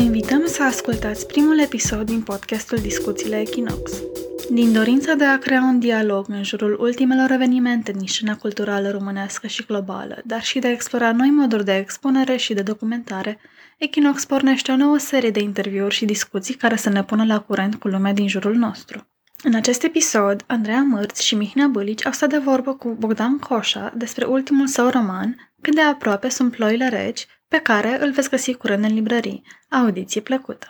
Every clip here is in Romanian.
invităm să ascultați primul episod din podcastul Discuțiile Equinox. Din dorința de a crea un dialog în jurul ultimelor evenimente din scena culturală românească și globală, dar și de a explora noi moduri de expunere și de documentare, Equinox pornește o nouă serie de interviuri și discuții care să ne pună la curent cu lumea din jurul nostru. În acest episod, Andreea Mărț și Mihnea Bălici au stat de vorbă cu Bogdan Coșa despre ultimul său roman, Cât de aproape sunt ploile reci, pe care îl veți găsi curând în librării. Audiție plăcută!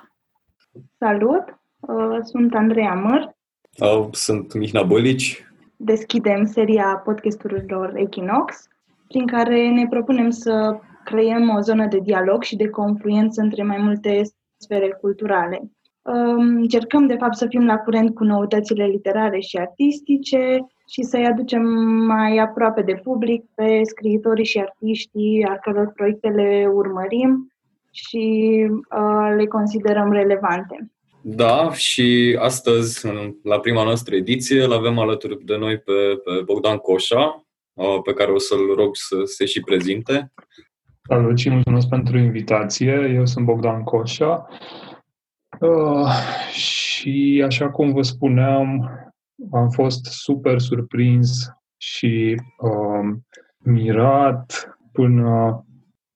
Salut! Uh, sunt Andreea Măr. Sunt Mihnea Bălici. Deschidem seria podcasturilor Equinox, prin care ne propunem să creăm o zonă de dialog și de confluență între mai multe sfere culturale. Încercăm, de fapt, să fim la curent cu noutățile literare și artistice și să-i aducem mai aproape de public pe scriitorii și artiștii a căror proiecte le urmărim și uh, le considerăm relevante. Da, și astăzi, la prima noastră ediție, îl avem alături de noi pe, pe Bogdan Coșa, uh, pe care o să-l rog să se și prezinte. Salut și mulțumesc pentru invitație. Eu sunt Bogdan Coșa uh, și, așa cum vă spuneam, am fost super surprins și uh, mirat până,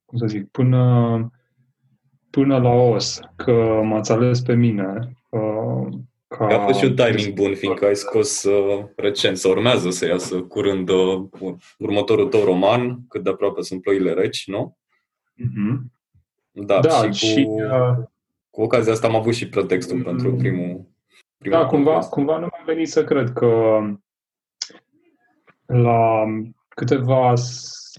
cum să zic, până, până la os că m-ați ales pe mine. Uh, ca a fost și un timing bun, fiindcă ai scos uh, recent, sau urmează să iasă curând uh, următorul tău roman, cât de aproape sunt ploile reci, nu? Mm-hmm. Da, da, și, cu, și uh, cu ocazia asta am avut și pretextul mm-hmm. pentru primul da, cumva, cumva nu mi-a venit să cred că la câteva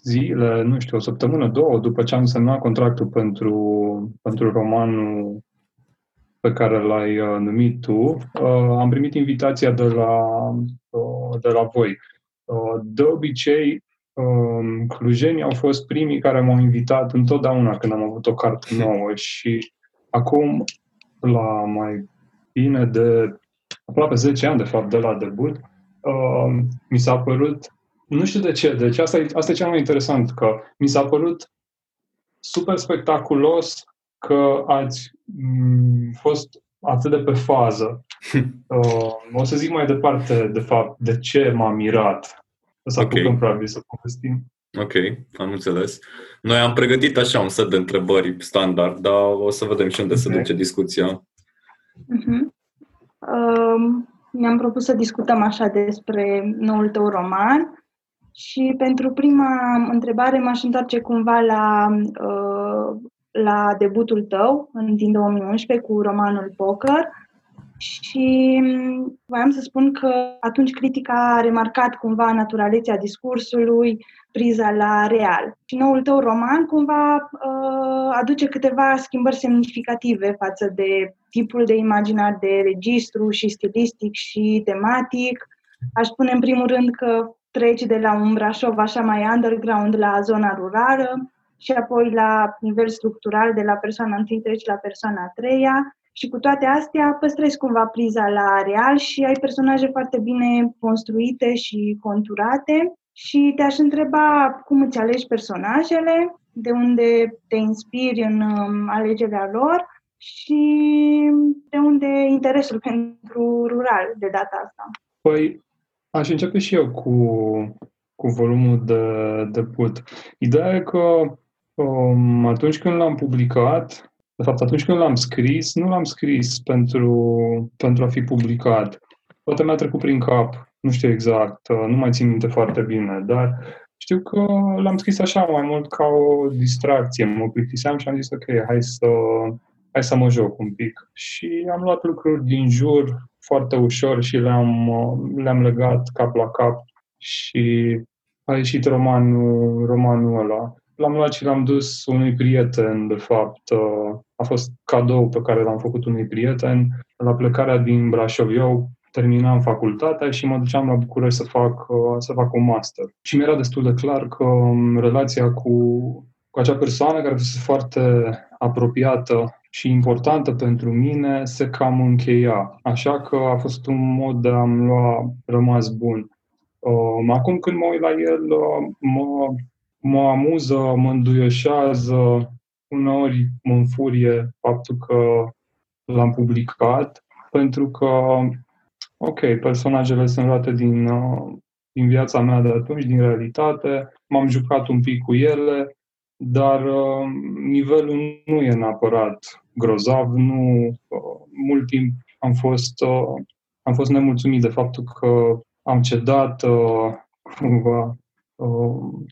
zile, nu știu, o săptămână, două, după ce am semnat contractul pentru, pentru romanul pe care l-ai uh, numit tu, uh, am primit invitația de la, uh, de la voi. Uh, de obicei, uh, clujenii au fost primii care m-au invitat întotdeauna când am avut o carte nouă și acum, la mai bine de aproape 10 ani, de fapt, de la debut, uh, mi s-a părut, nu știu de ce, deci asta e, asta e cel mai interesant, că mi s-a părut super spectaculos că ați m- fost atât de pe fază. Uh, o să zic mai departe, de fapt, de ce m-a mirat. O să okay. apucăm probabil să povestim. Ok, am înțeles. Noi am pregătit așa un set de întrebări standard, dar o să vedem și unde okay. se duce discuția. Uh-huh. Uh, mi-am propus să discutăm așa despre noul tău roman și pentru prima întrebare m-aș întoarce cumva la, uh, la debutul tău în din 2011 cu romanul Poker și voiam să spun că atunci critica a remarcat cumva naturalețea discursului, priza la real. Și noul tău roman cumva uh, aduce câteva schimbări semnificative față de tipul de imaginar de registru și stilistic și tematic. Aș spune în primul rând că treci de la un Brașov așa mai underground la zona rurală și apoi la nivel structural de la persoana întâi treci la persoana a treia și cu toate astea păstrezi cumva priza la real și ai personaje foarte bine construite și conturate și te-aș întreba cum îți alegi personajele, de unde te inspiri în um, alegerea lor și de unde interesul pentru rural de data asta. Păi, aș începe și eu cu, cu volumul de, de put. Ideea e că um, atunci când l-am publicat, de fapt, atunci când l-am scris, nu l-am scris pentru, pentru a fi publicat. Poate mi-a trecut prin cap, nu știu exact, uh, nu mai țin minte foarte bine, dar știu că l-am scris așa mai mult ca o distracție. Mă plictiseam și am zis, ok, hai să, hai să mă joc un pic. Și am luat lucruri din jur foarte ușor și le-am, uh, le-am legat cap la cap și a ieșit romanul, romanul ăla. L-am luat și l-am dus unui prieten, de fapt. Uh, a fost cadou pe care l-am făcut unui prieten. La plecarea din Brașov, eu terminam facultatea și mă duceam la București să fac, uh, să fac un master. Și mi-era destul de clar că um, relația cu, cu acea persoană, care este foarte apropiată și importantă pentru mine, se cam încheia. Așa că a fost un mod de a-mi lua rămas bun. Um, acum când mă uit la el, uh, mă mă amuză, mă înduioșează, uneori mă înfurie faptul că l-am publicat, pentru că, ok, personajele sunt luate din, uh, din viața mea de atunci, din realitate, m-am jucat un pic cu ele, dar uh, nivelul nu e neapărat grozav, nu, uh, mult timp am fost, uh, am fost nemulțumit de faptul că am cedat uh, cumva uh,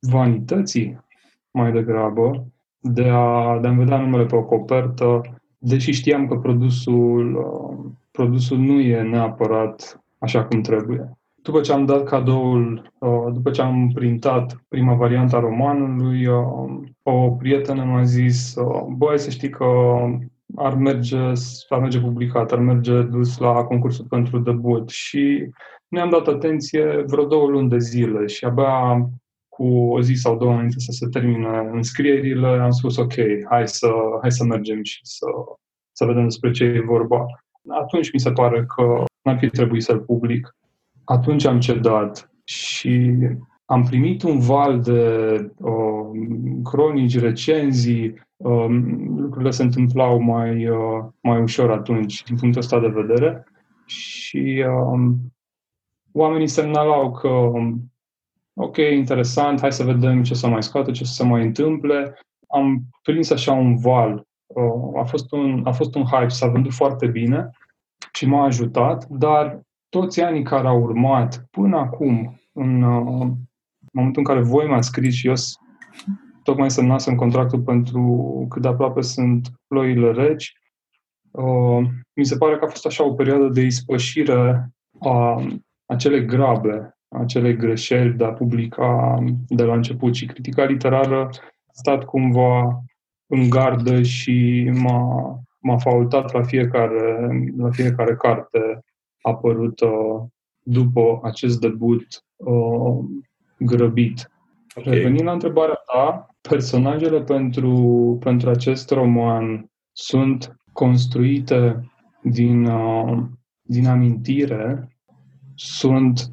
vanității mai degrabă de a, de a vedea numele pe o copertă, deși știam că produsul, uh, produsul nu e neapărat așa cum trebuie. După ce am dat cadoul, uh, după ce am printat prima variantă a romanului, uh, o prietenă mi-a zis, uh, băi, să știi că ar merge, ar merge publicat, ar merge dus la concursul pentru debut și ne am dat atenție vreo două luni de zile și abia cu o zi sau două înainte să se termine înscrierile, am spus ok, hai să, hai să mergem și să, să vedem despre ce e vorba. Atunci mi se pare că n-ar fi trebuit să-l public. Atunci am cedat și am primit un val de uh, cronici, recenzii, uh, lucrurile se întâmplau mai, uh, mai ușor atunci, din punctul ăsta de vedere. Și uh, oamenii semnalau că, ok, interesant, hai să vedem ce să mai scoate, ce să se mai întâmple. Am prins așa un val. Uh, a, fost un, a fost un hype, s-a vândut foarte bine și m-a ajutat, dar toți anii care au urmat până acum, în, uh, momentul în care voi m-ați scris și eu tocmai semnasem contractul pentru cât de aproape sunt ploile reci, uh, mi se pare că a fost așa o perioadă de ispășire a acele grabe, acele greșeli de a publica de la început și critica literară a stat cumva în gardă și m-a, m-a faultat la fiecare, la fiecare carte apărută după acest debut uh, grăbit. Okay. Revenind la întrebarea ta, personajele pentru, pentru acest roman sunt construite din, uh, din amintire sunt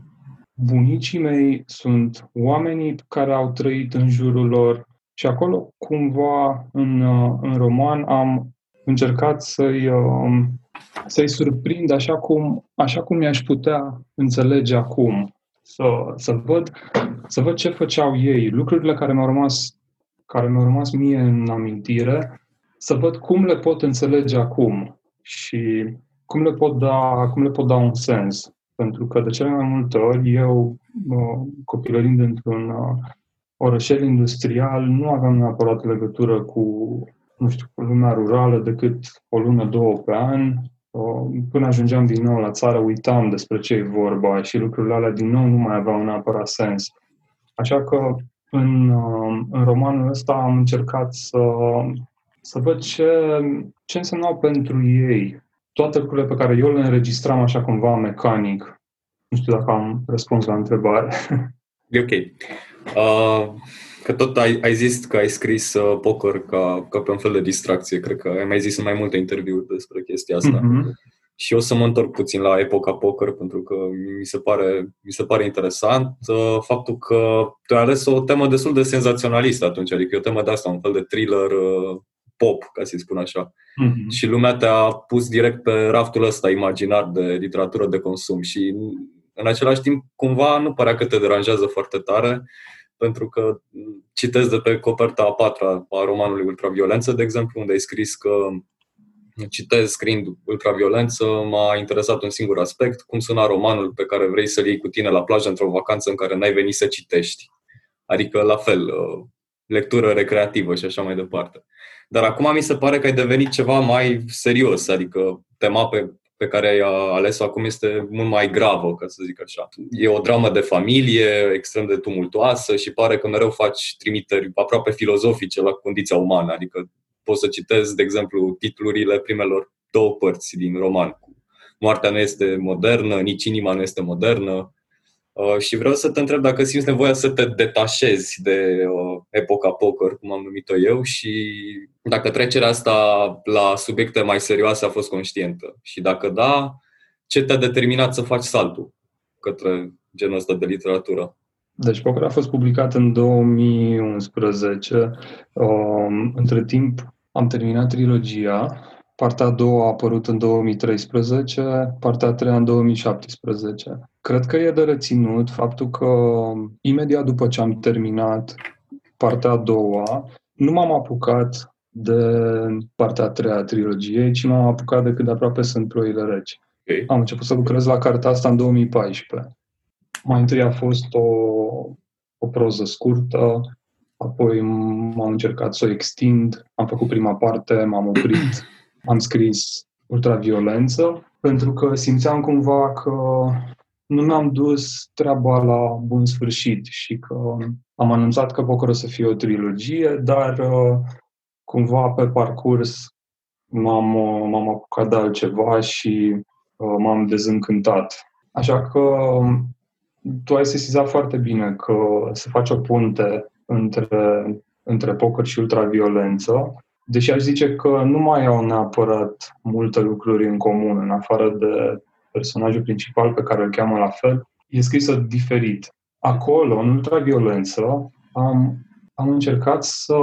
bunicii mei, sunt oamenii care au trăit în jurul lor și acolo, cumva, în, în roman am încercat să-i, um, să-i surprind așa cum, așa cum i-aș putea înțelege acum. Să, să, văd, să văd ce făceau ei, lucrurile care mi-au rămas, care mi-au rămas mie în amintire, să văd cum le pot înțelege acum și cum le pot da, cum le pot da un sens. Pentru că de cele mai multe ori eu, copilărind într-un orășel industrial, nu aveam neapărat legătură cu, nu știu, cu lumea rurală decât o lună, două pe an. Până ajungeam din nou la țară, uitam despre ce e vorba și lucrurile alea din nou nu mai aveau neapărat sens. Așa că în, în romanul ăsta am încercat să, să văd ce, ce însemnau pentru ei toate lucrurile pe care eu le înregistram așa cumva mecanic. Nu știu dacă am răspuns la întrebare. E ok. Uh, că tot ai, ai zis că ai scris uh, poker ca, ca pe un fel de distracție. Cred că ai mai zis în mai multe interviuri despre chestia asta. Mm-hmm. Și eu să mă întorc puțin la epoca poker pentru că mi se pare, mi se pare interesant uh, faptul că tu ai ales o temă destul de senzaționalistă atunci, adică e o temă de asta, un fel de thriller uh, pop, ca să-i spun așa. Mm-hmm. Și lumea te-a pus direct pe raftul ăsta imaginar de literatură de consum și în același timp cumva nu părea că te deranjează foarte tare pentru că citesc de pe coperta a patra a romanului Ultraviolență, de exemplu, unde ai scris că citez scriind ultraviolență, m-a interesat un singur aspect, cum suna romanul pe care vrei să-l iei cu tine la plajă într-o vacanță în care n-ai venit să citești. Adică, la fel, uh, lectură recreativă și așa mai departe. Dar acum mi se pare că ai devenit ceva mai serios, adică tema pe, pe care ai ales-o acum este mult mai gravă, ca să zic așa. E o dramă de familie extrem de tumultoasă și pare că mereu faci trimiteri aproape filozofice la condiția umană, adică poți să citezi, de exemplu, titlurile primelor două părți din roman. Moartea nu este modernă, nici inima nu este modernă, Uh, și vreau să te întreb dacă simți nevoia să te detașezi de uh, epoca poker, cum am numit-o eu, și dacă trecerea asta la subiecte mai serioase a fost conștientă. Și dacă da, ce te-a determinat să faci saltul către genul ăsta de literatură? Deci Poker a fost publicat în 2011. Um, între timp am terminat trilogia. Partea a doua a apărut în 2013, partea a treia în 2017. Cred că e de reținut faptul că imediat după ce am terminat partea a doua, nu m-am apucat de partea a treia a trilogiei, ci m-am apucat de cât de aproape sunt ploile reci. Okay. Am început să lucrez la cartea asta în 2014. Mai întâi a fost o, o proză scurtă, apoi m-am încercat să o extind, am făcut prima parte, m-am oprit, am scris ultraviolență, pentru că simțeam cumva că nu mi-am dus treaba la bun sfârșit și că am anunțat că Poker o să fie o trilogie, dar uh, cumva pe parcurs m-am, uh, m-am apucat de altceva și uh, m-am dezîncântat. Așa că um, tu ai sesizat foarte bine că se face o punte între, între poker și ultraviolență, deși aș zice că nu mai au neapărat multe lucruri în comun, în afară de personajul principal pe care îl cheamă la fel, e scrisă diferit. Acolo, în ultraviolență, am, am încercat să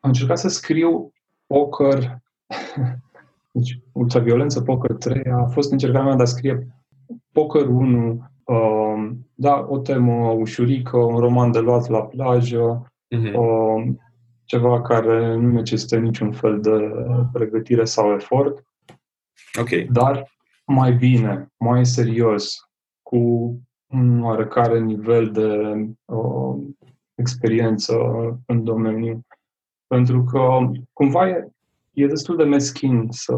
am încercat să scriu poker deci, ultraviolență, poker 3 a fost încercarea mea de a scrie poker 1 uh, da, o temă ușurică, un roman de luat la plajă, uh-huh. uh, ceva care nu necesită niciun fel de pregătire sau efort. Ok. Dar mai bine, mai serios, cu un oarecare nivel de uh, experiență în domeniu. Pentru că cumva e, e destul de meschin să,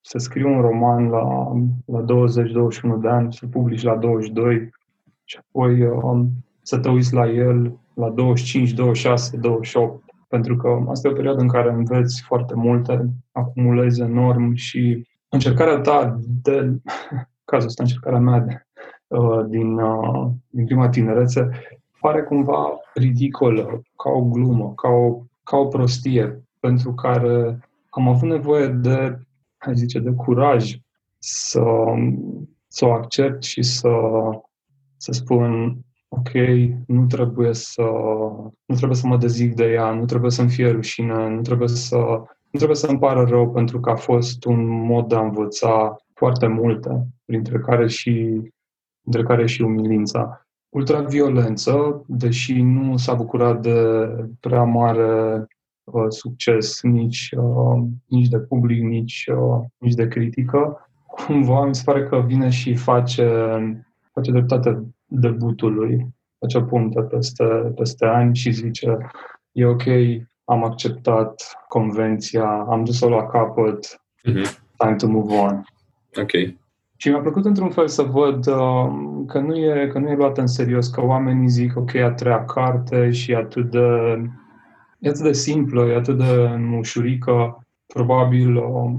să scrii un roman la, la 20-21 de ani, să publici la 22 și apoi uh, să te uiți la el la 25, 26, 28. Pentru că asta e o perioadă în care înveți foarte multe, acumulezi enorm și încercarea ta de, cazul ăsta, încercarea mea de, uh, din, uh, din prima tinerețe, pare cumva ridicolă, ca o glumă, ca o, ca o prostie, pentru care am avut nevoie de, hai zice, de curaj să, să o accept și să, să spun, ok, nu trebuie să, nu trebuie să mă dezic de ea, nu trebuie să-mi fie rușine, nu trebuie să nu trebuie să-mi pară rău pentru că a fost un mod de a învăța foarte multe, printre care și, printre care și umilința. Ultraviolență, deși nu s-a bucurat de prea mare uh, succes nici, uh, nici de public, nici, uh, nici de critică, cumva mi se pare că vine și face, face dreptate debutului, face o punte peste, peste ani și zice e ok am acceptat convenția, am dus-o la capăt, mm-hmm. time to move on. Ok. Și mi-a plăcut într-un fel să văd uh, că, nu e, că nu e luat în serios, că oamenii zic, ok, a treia carte și e atât de, e atât de simplă, e atât de ușurică, probabil uh,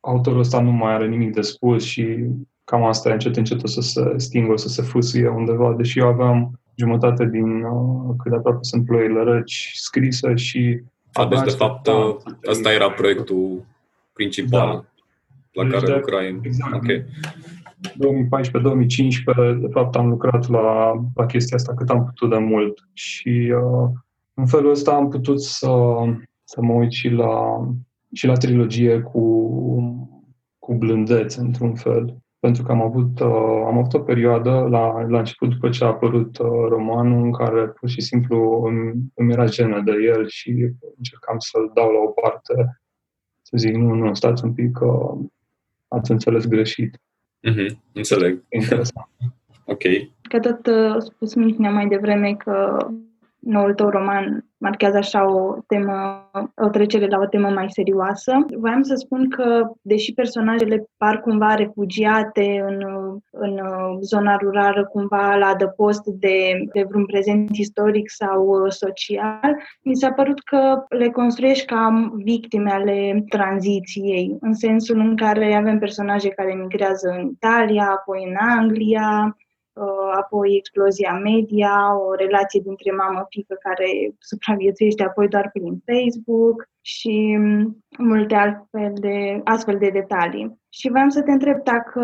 autorul ăsta nu mai are nimic de spus și cam asta e încet încet o să se stingă, o să se fâsâie undeva, deși eu aveam jumătate din uh, cât de aproape sunt ploile reci scrisă și... A, deci, de fapt, uh, ăsta era proiectul principal da. la deci care de, lucrai. Exact. Okay. 2014-2015, de fapt, am lucrat la, la chestia asta cât am putut de mult și uh, în felul ăsta am putut să, să mă uit și la, și la trilogie cu, cu blândețe, într-un fel pentru că am avut, uh, am avut o perioadă la, la început, după ce a apărut uh, romanul, în care pur și simplu îmi, îmi era jenă de el și încercam să-l dau la o parte, să zic, nu, nu, stați un pic, că ați înțeles greșit. Mm-hmm, înțeleg. Interesant. ok. Că tot uh, spus Mihnea mai devreme că noul tău roman marchează așa o temă, o trecere la o temă mai serioasă. Voiam să spun că, deși personajele par cumva refugiate în, în zona rurală, cumva la adăpost de, de vreun prezent istoric sau social, mi s-a părut că le construiești ca victime ale tranziției, în sensul în care avem personaje care migrează în Italia, apoi în Anglia, uh, apoi explozia media, o relație dintre mamă-fică care supraviețuiește apoi doar prin Facebook și um, multe altfel de, astfel de detalii. Și vreau să te întreb dacă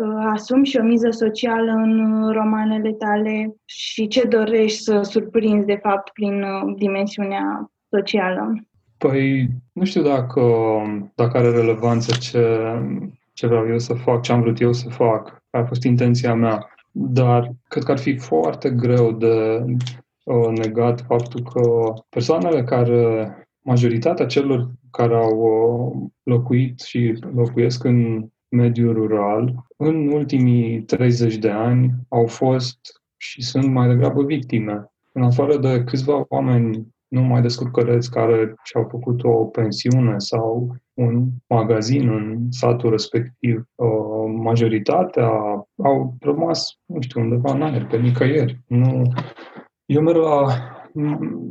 uh, asumi și o miză socială în romanele tale și ce dorești să surprinzi, de fapt, prin uh, dimensiunea socială. Păi, nu știu dacă, dacă are relevanță ce, ce vreau eu să fac, ce am vrut eu să fac, a fost intenția mea, dar cred că ar fi foarte greu de uh, negat faptul că persoanele care, majoritatea celor care au uh, locuit și locuiesc în mediul rural, în ultimii 30 de ani au fost și sunt mai degrabă victime. În afară de câțiva oameni numai descurcăreți care și-au făcut o pensiune sau un magazin în satul respectiv. Uh, majoritatea au rămas, nu știu, undeva în aer, pe nicăieri. Nu... Eu merg la,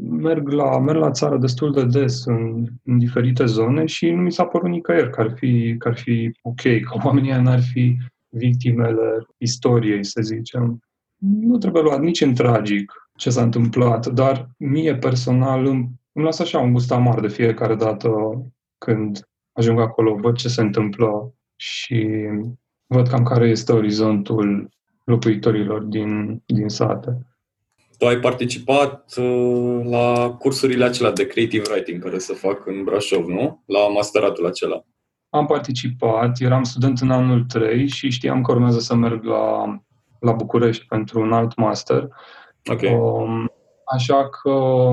merg la, merg la țară destul de des în, în diferite zone și nu mi s-a părut nicăieri că ar fi, că ar fi ok, că oamenii n-ar fi victimele istoriei, să zicem. Nu trebuie luat nici în tragic ce s-a întâmplat, dar mie personal îmi, îmi lasă așa un gust amar de fiecare dată când ajung acolo, văd ce se întâmplă și văd cam care este orizontul locuitorilor din, din sate. Tu ai participat uh, la cursurile acelea de creative writing care se fac în Brașov, nu? La masteratul acela. Am participat, eram student în anul 3 și știam că urmează să merg la, la București pentru un alt master Okay. Um, așa că,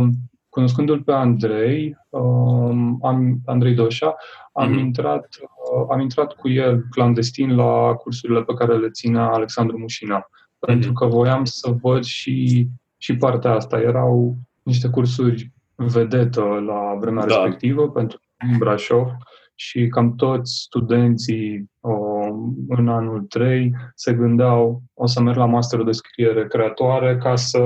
cunoscându-l pe Andrei, um, am, Andrei Doșa, am, mm-hmm. intrat, uh, am intrat cu el clandestin la cursurile pe care le ținea Alexandru Mușina. Mm-hmm. Pentru că voiam să văd și, și partea asta. Erau niște cursuri vedetă la vremea da. respectivă pentru Brașov și cam toți studenții o, în anul 3 se gândeau o să merg la masterul de scriere creatoare ca să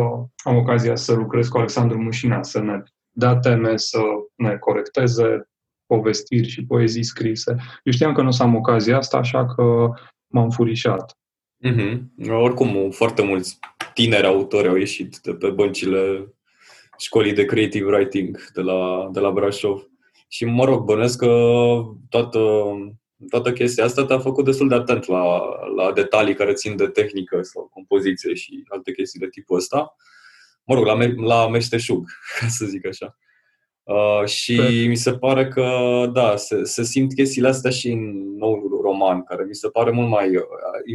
am ocazia să lucrez cu Alexandru Mușina, să ne dea teme, să ne corecteze povestiri și poezii scrise. Eu știam că nu o să am ocazia asta, așa că m-am furișat. Mm-hmm. Oricum, foarte mulți tineri autori au ieșit de pe băncile școlii de creative writing de la, de la Brașov. Și, mă rog, bănesc că toată, toată chestia asta te-a făcut destul de atent la, la detalii care țin de tehnică sau compoziție și alte chestii de tipul ăsta. Mă rog, la, la meșteșug, ca să zic așa. Uh, și Pe... mi se pare că, da, se, se simt chestiile astea și în noul roman, care mi se pare mult mai... Uh,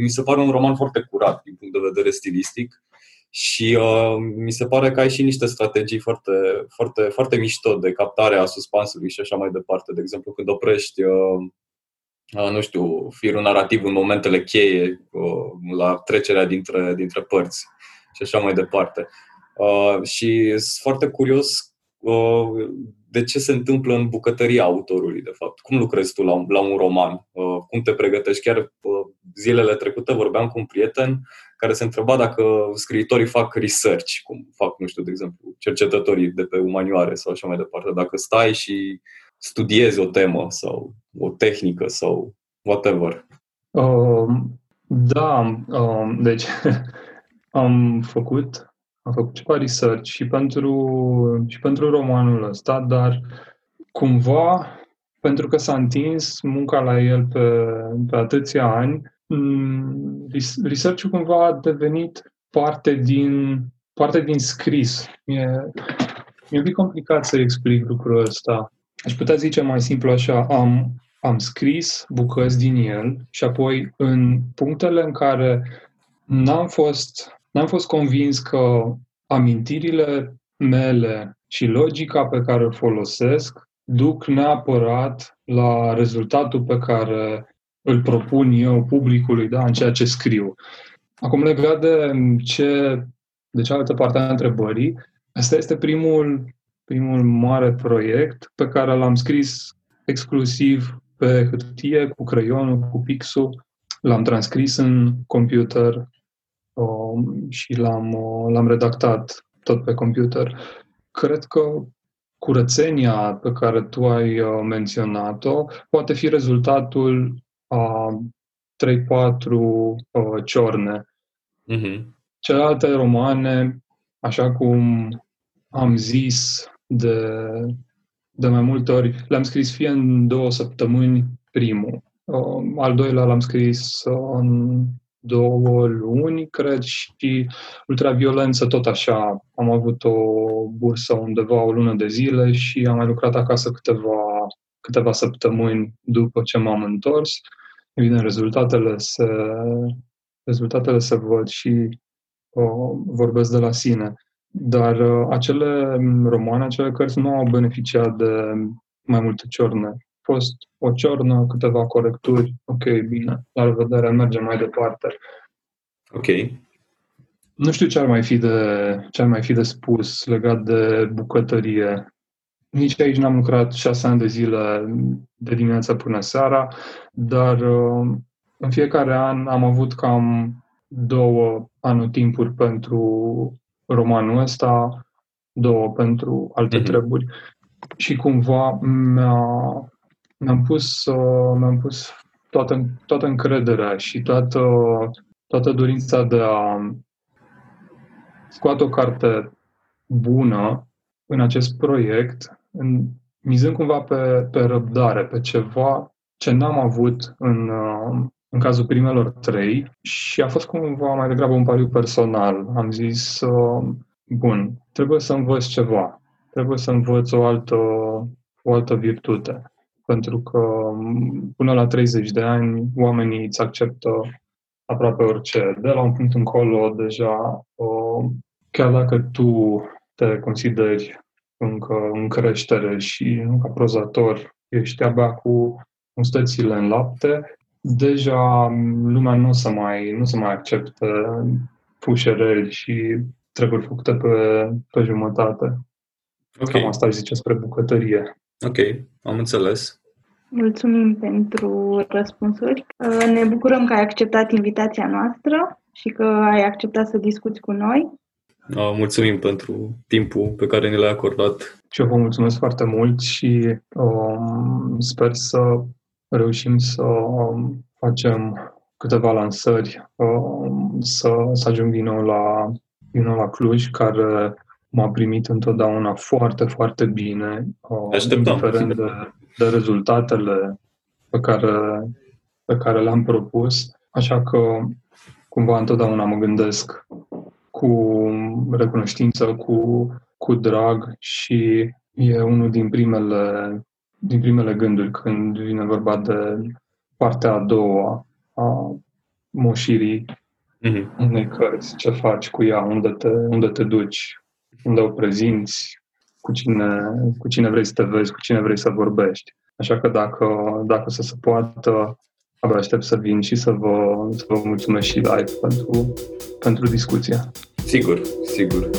mi se pare un roman foarte curat din punct de vedere stilistic și uh, mi se pare că ai și niște strategii foarte, foarte, foarte mișto de captare a suspansului și așa mai departe. De exemplu, când oprești, uh, uh, nu știu, firul narrativ în momentele cheie, uh, la trecerea dintre, dintre părți și așa mai departe. Uh, și sunt foarte curios uh, de ce se întâmplă în bucătăria autorului, de fapt. Cum lucrezi tu la, la un roman? Uh, cum te pregătești? Chiar uh, zilele trecute vorbeam cu un prieten care se întreba dacă scriitorii fac research, cum fac, nu știu, de exemplu, cercetătorii de pe umanioare sau așa mai departe. Dacă stai și studiezi o temă sau o tehnică sau whatever. Um, da, um, deci am făcut am făcut ceva research și pentru, și pentru romanul ăsta, dar cumva, pentru că s-a întins munca la el pe, pe atâția ani, mm, research-ul cumva a devenit parte din, parte din scris. E, e un pic complicat să explic lucrul ăsta. Aș putea zice mai simplu așa, am, am scris bucăți din el și apoi în punctele în care n-am fost n-am fost convins că amintirile mele și logica pe care o folosesc duc neapărat la rezultatul pe care îl propun eu publicului da, în ceea ce scriu. Acum, legat de ce, de cealaltă parte a întrebării, asta este primul, primul mare proiect pe care l-am scris exclusiv pe hârtie, cu creionul, cu pixul. L-am transcris în computer, Um, și l-am, uh, l-am redactat tot pe computer. Cred că curățenia pe care tu ai uh, menționat-o poate fi rezultatul a 3-4 uh, ciorne Uh-huh. Celelalte romane, așa cum am zis de, de mai multe ori, le-am scris fie în două săptămâni primul, uh, al doilea l-am scris în două luni, cred, și ultraviolență tot așa. Am avut o bursă undeva o lună de zile și am mai lucrat acasă câteva, câteva săptămâni după ce m-am întors. Evident, rezultatele se, rezultatele se văd și uh, vorbesc de la sine. Dar uh, acele romane, acele cărți nu au beneficiat de mai multe ciorne. A fost o ciornă, câteva corecturi, ok, bine, la revedere, mergem mai departe. Ok. Nu știu ce ar mai fi de, ce ar mai fi de spus legat de bucătărie. Nici aici n-am lucrat șase ani de zile de dimineața până seara, dar uh, în fiecare an am avut cam două anotimpuri pentru romanul ăsta, două pentru alte mm-hmm. treburi. Și cumva mi-a, mi-am pus, uh, mi-am pus toată, toată încrederea și toată, toată dorința de a scoate o carte bună în acest proiect, în, mizând cumva pe, pe răbdare, pe ceva ce n-am avut în, uh, în cazul primelor trei și a fost cumva mai degrabă un pariu personal. Am zis, uh, bun, trebuie să învăț ceva, trebuie să învăț o altă, o altă virtute. Pentru că um, până la 30 de ani oamenii îți acceptă aproape orice. De la un punct încolo, deja, uh, chiar dacă tu te consideri încă în creștere și nu ca prozator, ești abia cu mustățile în lapte, deja lumea nu o să mai, nu să mai accepte pușereli și treburi făcute pe, pe jumătate. Okay. Cam asta aș zice spre bucătărie. Ok, am înțeles. Mulțumim pentru răspunsuri. Ne bucurăm că ai acceptat invitația noastră și că ai acceptat să discuți cu noi. Mulțumim pentru timpul pe care ne l-ai acordat. Și eu vă mulțumesc foarte mult și um, sper să reușim să um, facem câteva lansări, um, să, să ajung din nou la, din nou la Cluj, care m-a primit întotdeauna foarte, foarte bine, um, Așteptăm. indiferent de, de rezultatele pe care, pe care le-am propus. Așa că cumva întotdeauna mă gândesc cu recunoștință, cu, cu drag și e unul din primele din primele gânduri când vine vorba de partea a doua a moșirii mm-hmm. unei cărți. Ce faci cu ea? Unde te, unde te duci? Unde o prezinți? Cu cine, cu cine vrei să te vezi? Cu cine vrei să vorbești? Așa că dacă, dacă să se poată, abia aștept să vin și să vă, să vă mulțumesc și live pentru, pentru discuția. Sigur, sigur.